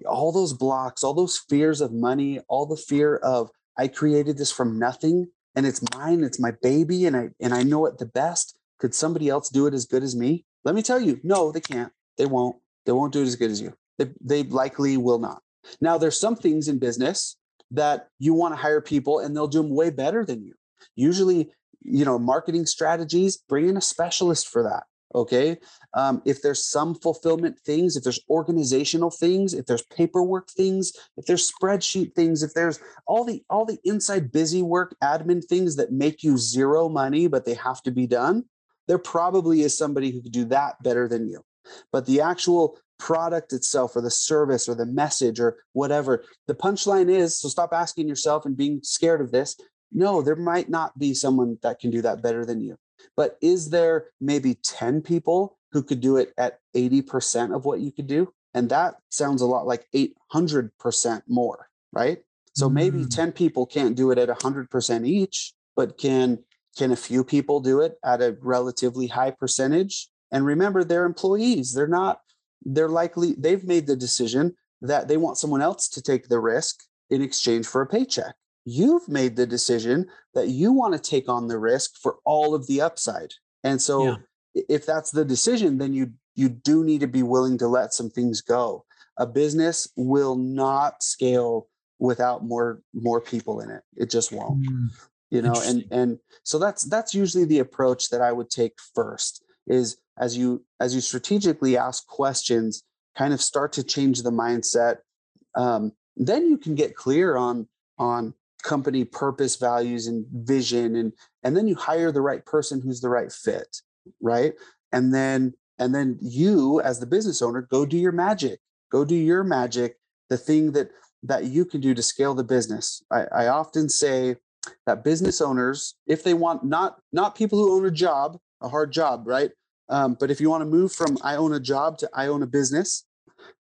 all those blocks, all those fears of money, all the fear of I created this from nothing and it's mine, it's my baby, and I and I know it the best. Could somebody else do it as good as me? Let me tell you, no, they can't. They won't. They won't do it as good as you. They, they likely will not. Now, there's some things in business that you want to hire people and they'll do them way better than you. Usually, you know, marketing strategies, bring in a specialist for that. Okay. Um, if there's some fulfillment things, if there's organizational things, if there's paperwork things, if there's spreadsheet things, if there's all the all the inside busy work admin things that make you zero money, but they have to be done, there probably is somebody who could do that better than you. But the actual product itself or the service or the message or whatever, the punchline is so stop asking yourself and being scared of this. No, there might not be someone that can do that better than you. But is there maybe 10 people who could do it at 80% of what you could do? And that sounds a lot like 800% more, right? So maybe mm. 10 people can't do it at 100% each, but can can a few people do it at a relatively high percentage? And remember, they're employees. They're not, they're likely, they've made the decision that they want someone else to take the risk in exchange for a paycheck. You've made the decision that you want to take on the risk for all of the upside. And so yeah. if that's the decision, then you you do need to be willing to let some things go. A business will not scale without more more people in it. It just won't. Mm you know and and so that's that's usually the approach that i would take first is as you as you strategically ask questions kind of start to change the mindset um, then you can get clear on on company purpose values and vision and and then you hire the right person who's the right fit right? And then and then you as the business owner go do your magic go do your magic the thing that that you can do to scale the business. I, I often say that business owners, if they want not not people who own a job, a hard job, right? Um, but if you want to move from I own a job to I own a business,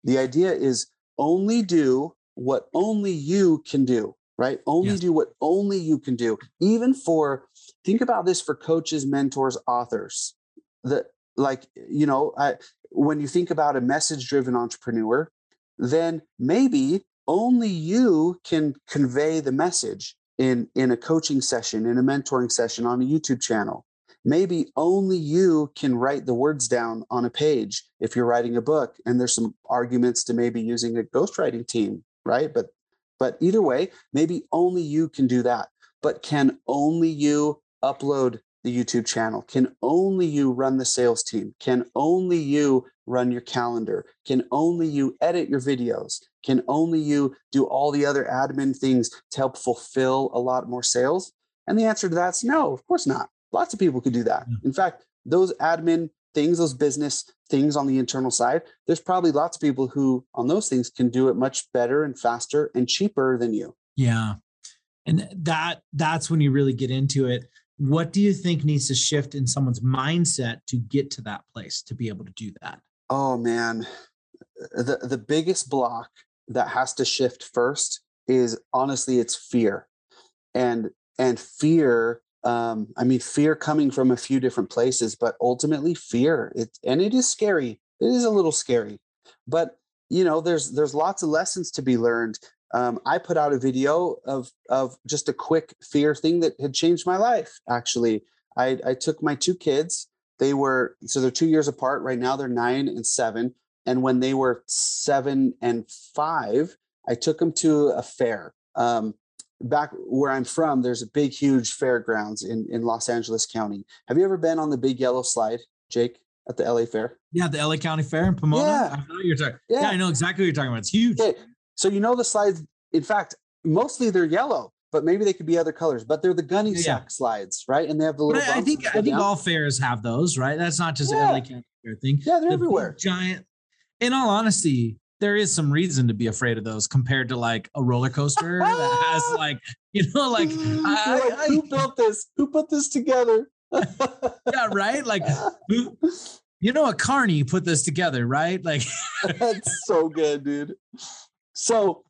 the idea is only do what only you can do, right? Only yes. do what only you can do. Even for think about this for coaches, mentors, authors. That like you know, I, when you think about a message-driven entrepreneur, then maybe only you can convey the message in in a coaching session in a mentoring session on a youtube channel maybe only you can write the words down on a page if you're writing a book and there's some arguments to maybe using a ghostwriting team right but but either way maybe only you can do that but can only you upload the YouTube channel? Can only you run the sales team? Can only you run your calendar? Can only you edit your videos? Can only you do all the other admin things to help fulfill a lot more sales? And the answer to that's no, of course not. Lots of people could do that. In fact, those admin things, those business things on the internal side, there's probably lots of people who on those things can do it much better and faster and cheaper than you. Yeah. And that that's when you really get into it what do you think needs to shift in someone's mindset to get to that place to be able to do that oh man the the biggest block that has to shift first is honestly it's fear and and fear um i mean fear coming from a few different places but ultimately fear it and it is scary it is a little scary but you know there's there's lots of lessons to be learned um, I put out a video of of just a quick fear thing that had changed my life. Actually, I, I took my two kids. They were so they're two years apart right now. They're nine and seven. And when they were seven and five, I took them to a fair. Um, back where I'm from, there's a big, huge fairgrounds in in Los Angeles County. Have you ever been on the big yellow slide, Jake? At the LA Fair? Yeah, the LA County Fair in Pomona. Yeah. I know you're talking. Yeah. yeah, I know exactly what you're talking about. It's huge. Okay. So you know the slides. In fact, mostly they're yellow, but maybe they could be other colors. But they're the gunny Yeah. sack slides, right? And they have the little. I think I think down. all fairs have those, right? That's not just Yeah. an LA County Fair thing. Yeah, they're The everywhere. Giant. In all honesty, there is some reason to be afraid of those compared to like a roller coaster that has like you know like mm, I- like, I- who built this? Who put this together? yeah right like who, you know a carney put this together right like That's so good, dude. So,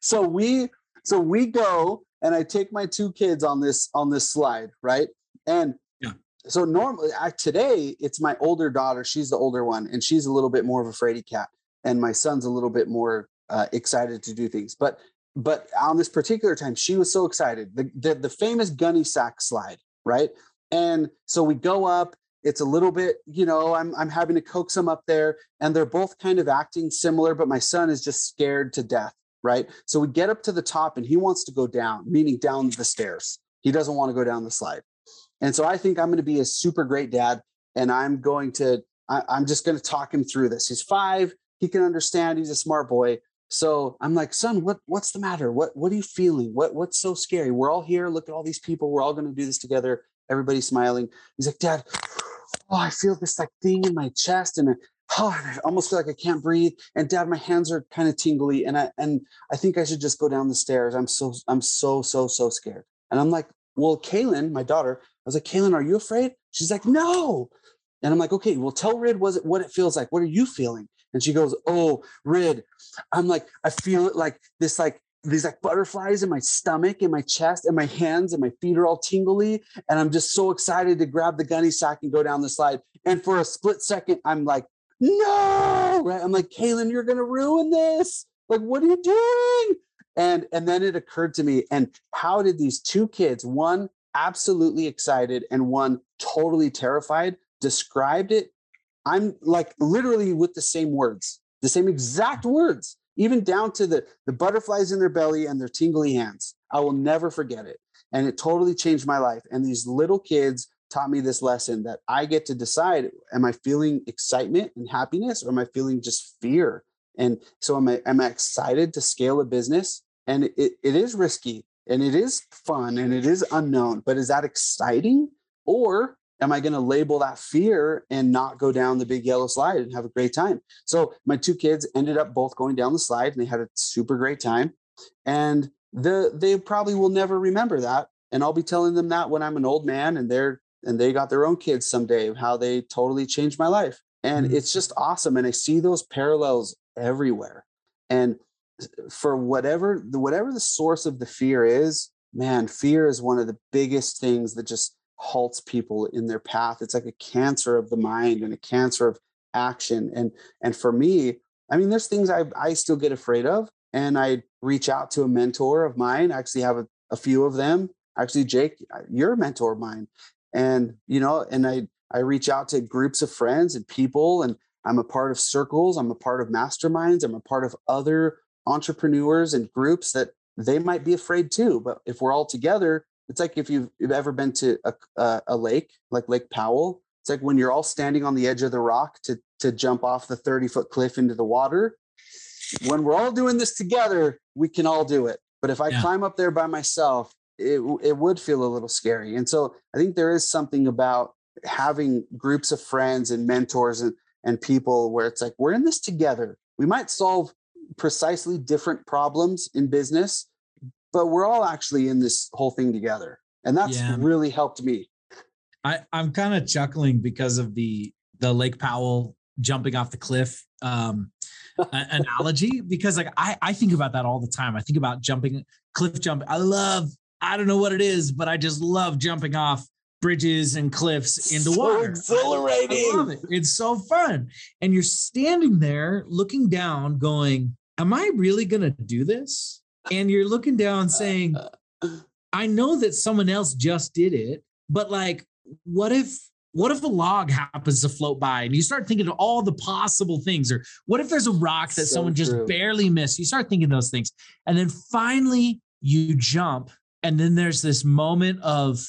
so we, so we go, and I take my two kids on this on this slide, right? And Yeah. so normally, I, today it's my older daughter. She's the older one, and she's a little bit more of a fraidy cat, and my son's a little bit more uh, excited to do things. But but on this particular time, she was so excited. The the, the famous gunny sack slide, right? And so we go up. It's a little bit, you know, I'm I'm having to coax them up there, and they're both kind of acting similar, but my son is just scared to death, right? So we get up to the top, and he wants to go down, meaning down the stairs. He doesn't want to go down the slide, and so I think I'm going to be a super great dad, and I'm going to I, I'm just going to talk him through this. He's five, he can understand. He's a smart boy. So I'm like, son, what what's the matter? What what are you feeling? What what's so scary? We're all here. Look at all these people. We're all going to do this together. Everybody's smiling. He's like, Dad, oh, I feel this like thing in my chest, and oh, I almost feel like I can't breathe. And Dad, my hands are kind of tingly, and I and I think I should just go down the stairs. I'm so I'm so so so scared. And I'm like, well, Kaylin, my daughter, I was like, Kaylin, are you afraid? She's like, no. And I'm like, okay, well, tell Rid was it what it feels like. What are you feeling? And she goes, oh, Rid. I'm like, I feel it like this, like these like butterflies in my stomach, in my chest, and my hands, and my feet are all tingly. And I'm just so excited to grab the gunny sack and go down the slide. And for a split second, I'm like, no, right? I'm like, Kaylin, you're gonna ruin this. Like, what are you doing? And and then it occurred to me, and how did these two kids, one absolutely excited and one totally terrified, described it? I'm like literally with the same words, the same exact words, even down to the the butterflies in their belly and their tingly hands. I will never forget it. And it totally changed my life. And these little kids taught me this lesson that I get to decide am I feeling excitement and happiness or am I feeling just fear? And so am I am I excited to scale a business? And it, it is risky and it is fun and it is unknown, but is that exciting? Or am I going to label that fear and not go down the big yellow slide and have a great time? So my two kids ended up both going down the slide and they had a super great time. And the they probably will never remember that. And I'll be telling them that when I'm an old man and they're and they got their own kids someday, how they totally changed my life. And Mhm. it's just awesome. And I see those parallels everywhere. And for whatever the whatever the source of the fear is, man, fear is one of the biggest things that just halts people in their path. It's like a cancer of the mind and a cancer of action. And and for me, I mean, there's things I I still get afraid of, and I reach out to a mentor of mine. I actually have a, a few of them. Actually, Jake, uh, you're a mentor of mine, and you know, and I I reach out to groups of friends and people, and I'm a part of circles. I'm a part of masterminds. I'm a part of other entrepreneurs and groups that they might be afraid too. But if we're all together, it's like if you've, you've ever been to a, a, a lake, like Lake Powell. It's like when you're all standing on the edge of the rock to to jump off the 30 foot cliff into the water. When we're all doing this together, we can all do it. But if I Yeah. climb up there by myself, it it would feel a little scary. And so I think there is something about having groups of friends and mentors and and people where it's like we're in this together. We might solve precisely different problems in business, but we're all actually in this whole thing together. And that's Yeah. really helped me. I, I'm kind of chuckling because of the the Lake Powell jumping off the cliff um, analogy because like I, I think about that all the time. I think about jumping cliff jump. I love I don't know what it is, but I just love jumping off bridges and cliffs into So water. exhilarating. I love it. It's so fun. And you're standing there looking down, going, Am I really gonna do this? And you're looking down saying, uh, uh. I know that someone else just did it, but like, what if what if a log happens to float by and you start thinking of all the possible things? Or what if there's a rock that So someone just true. barely missed? You start thinking those things. And then finally you jump, and then there's this moment of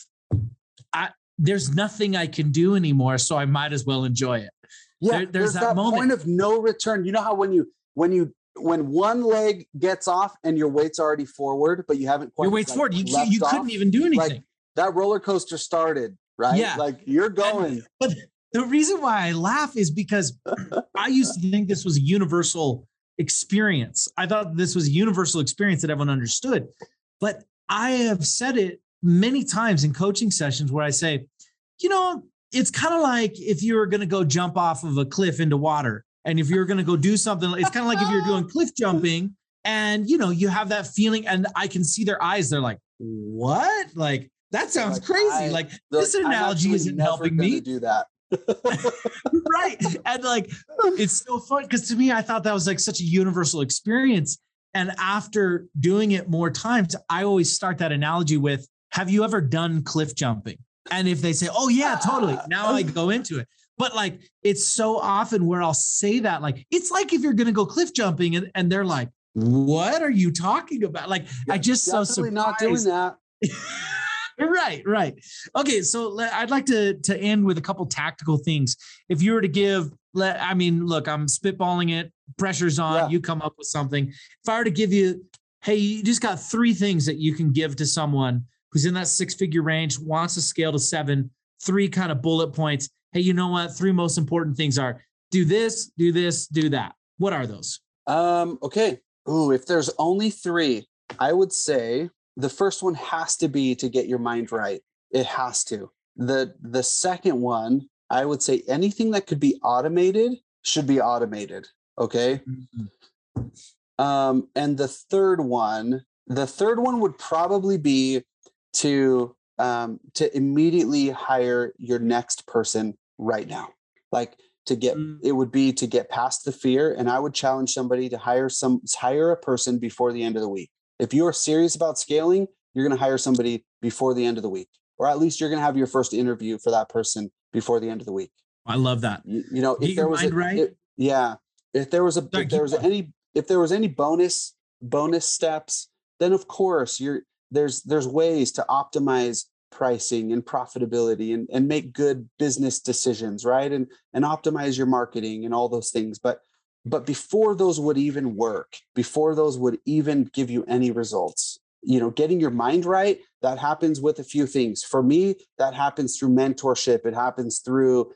I there's nothing I can do anymore, so I might as well enjoy it. Yeah, There- there's there's that that, moment. point of no return. You know how when you when you when one leg gets off and your weight's already forward, but you haven't quite Your weight's like, forward. You, you couldn't off, even do anything. Like that roller coaster started, right? Yeah. Like you're going. But the reason why I laugh is because I used to think this was a universal experience. I thought this was a universal experience that everyone understood. But I have said it many times in coaching sessions where I say, you know, it's kind of like if you were going to go jump off of a cliff into water. And if you're going to go do something, it's kind of like if you're doing cliff jumping and, you know, you have that feeling and I can see their eyes. They're like, what? Like, that sounds Like, crazy. I- like, this analogy isn't helping me. Do that. right. And like, it's so fun because to me, I thought that was like such a universal experience. And after doing it more times, I always start that analogy with Have you ever done cliff jumping? And if they say, Oh, yeah, totally. Now I go into it. But like, it's so often where I'll say that, like, it's like if you're going to go cliff jumping and, and they're like, What are you talking about? Like, I just so Definitely not doing surprised. that. right right okay so i'd like to to end with a couple tactical things if you were to give le- i mean look i'm spitballing it pressure's on Yeah. you come up with something if i were to give you hey you just got three things that you can give to someone who's in that six figure range wants to scale to seven three kind of bullet points hey you know what three most important things are do this do this do that what are those Um, okay. Ooh, if there's only three, I would say the first one has to be to get your mind right. It has to. The the second one, I would say anything that could be automated should be automated. Okay. Um, and the third one, the third one would probably be to um, to immediately hire your next person right now. Like to get Mm. it would be to get past the fear, and I would challenge somebody to hire some hire a person before the end of the week. If you are serious about scaling, you're going to hire somebody before the end of the week, or at least you're going to have your first interview for that person before the end of the week. i love that You, you know, Get if there was a, right. if- yeah, if there was a Sorry, if there was going. any if there was any bonus bonus steps, then of course you're there's there's ways to optimize pricing and profitability and, and make good business decisions, right? And and optimize your marketing and all those things. But but before those would even work, before those would even give you any results, you know, getting your mind right, that happens with a few things. For me, that happens through mentorship. It happens through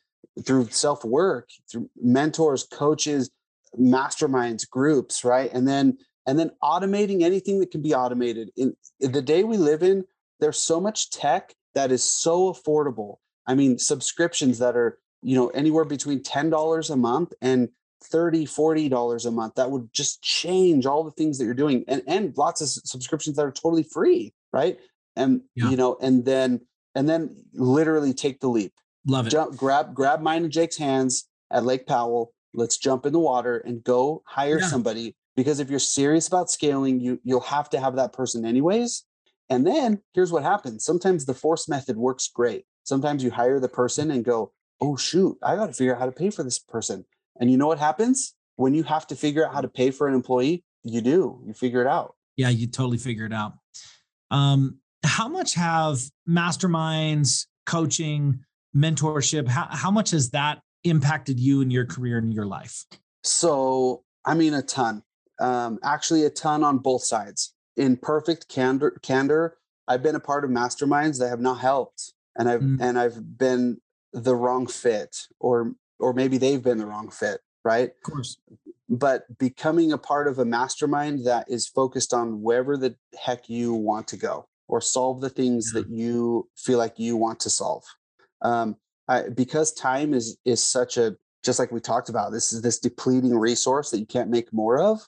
through self work, through mentors, coaches, masterminds, groups, right? And then and then automating anything that can be automated. In, in the day we live in, there's so much tech that is so affordable. I mean, subscriptions that are, you know, anywhere between $10 a month and 30 40 dollars a month that would just change all the things that you're doing and and lots of subscriptions that are totally free right and Yeah. you know and then and then literally take the leap love it jump grab grab mine and jake's hands at lake powell let's jump in the water and go hire Yeah. somebody because if you're serious about scaling you you'll have to have that person anyways and then here's what happens sometimes the force method works great sometimes you hire the person and go oh shoot i got to figure out how to pay for this person and you know what happens when you have to figure out how to pay for an employee you do you figure it out Yeah, you totally figure it out. Um, how much have masterminds, coaching, mentorship, how, how much has that impacted you in your career and your life? So, I mean, a ton. Um, actually, a ton on both sides. In perfect candor, candor, I've been a part of masterminds that have not helped, and I've Mm. and I've been the wrong fit, or or maybe they've been the wrong fit, right? Of course. But becoming a part of a mastermind that is focused on wherever the heck you want to go, or solve the things Yeah. that you feel like you want to solve. Um, I, because time is is such a just like we talked about this is this depleting resource that you can't make more of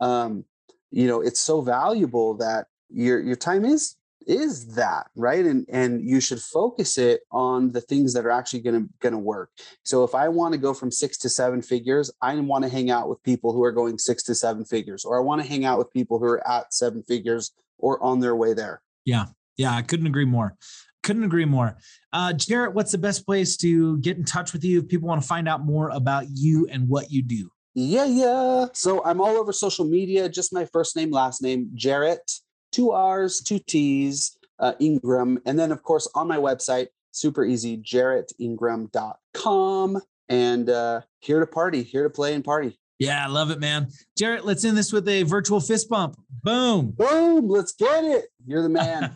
um you know it's so valuable that your your time is is that right and and you should focus it on the things that are actually going to going to work so if i want to go from 6 to 7 figures i want to hang out with people who are going 6 to 7 figures or i want to hang out with people who are at 7 figures or on their way there Yeah, Yeah, I couldn't agree more. Couldn't agree more. Uh, Jarrett, what's the best place to get in touch with you if people want to find out more about you and what you do? Yeah, yeah. So I'm all over social media, just my first name, last name, Jarrett, two R's, two T's, uh, Ingram. And then, of course, on my website, super easy, jarrettingram.com. And uh, here to party, here to play and party. Yeah, I love it, man. Jarrett, let's end this with a virtual fist bump. Boom. Boom. Let's get it. You're the man.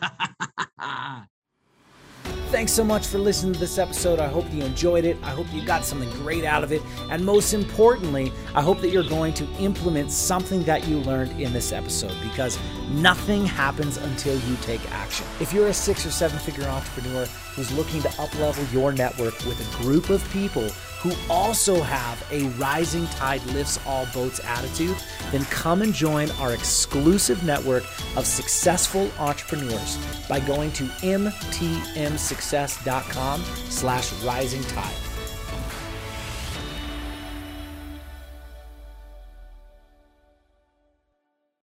Thanks so much for listening to this episode. I hope you enjoyed it. I hope you got something great out of it. And most importantly, I hope that you're going to implement something that you learned in this episode because nothing happens until you take action. If you're a six or seven figure entrepreneur who's looking to uplevel your network with a group of people who also have a rising tide lifts all boats attitude, then come and join our exclusive network of successful entrepreneurs by going to mtmsuccess.com slash rising tide.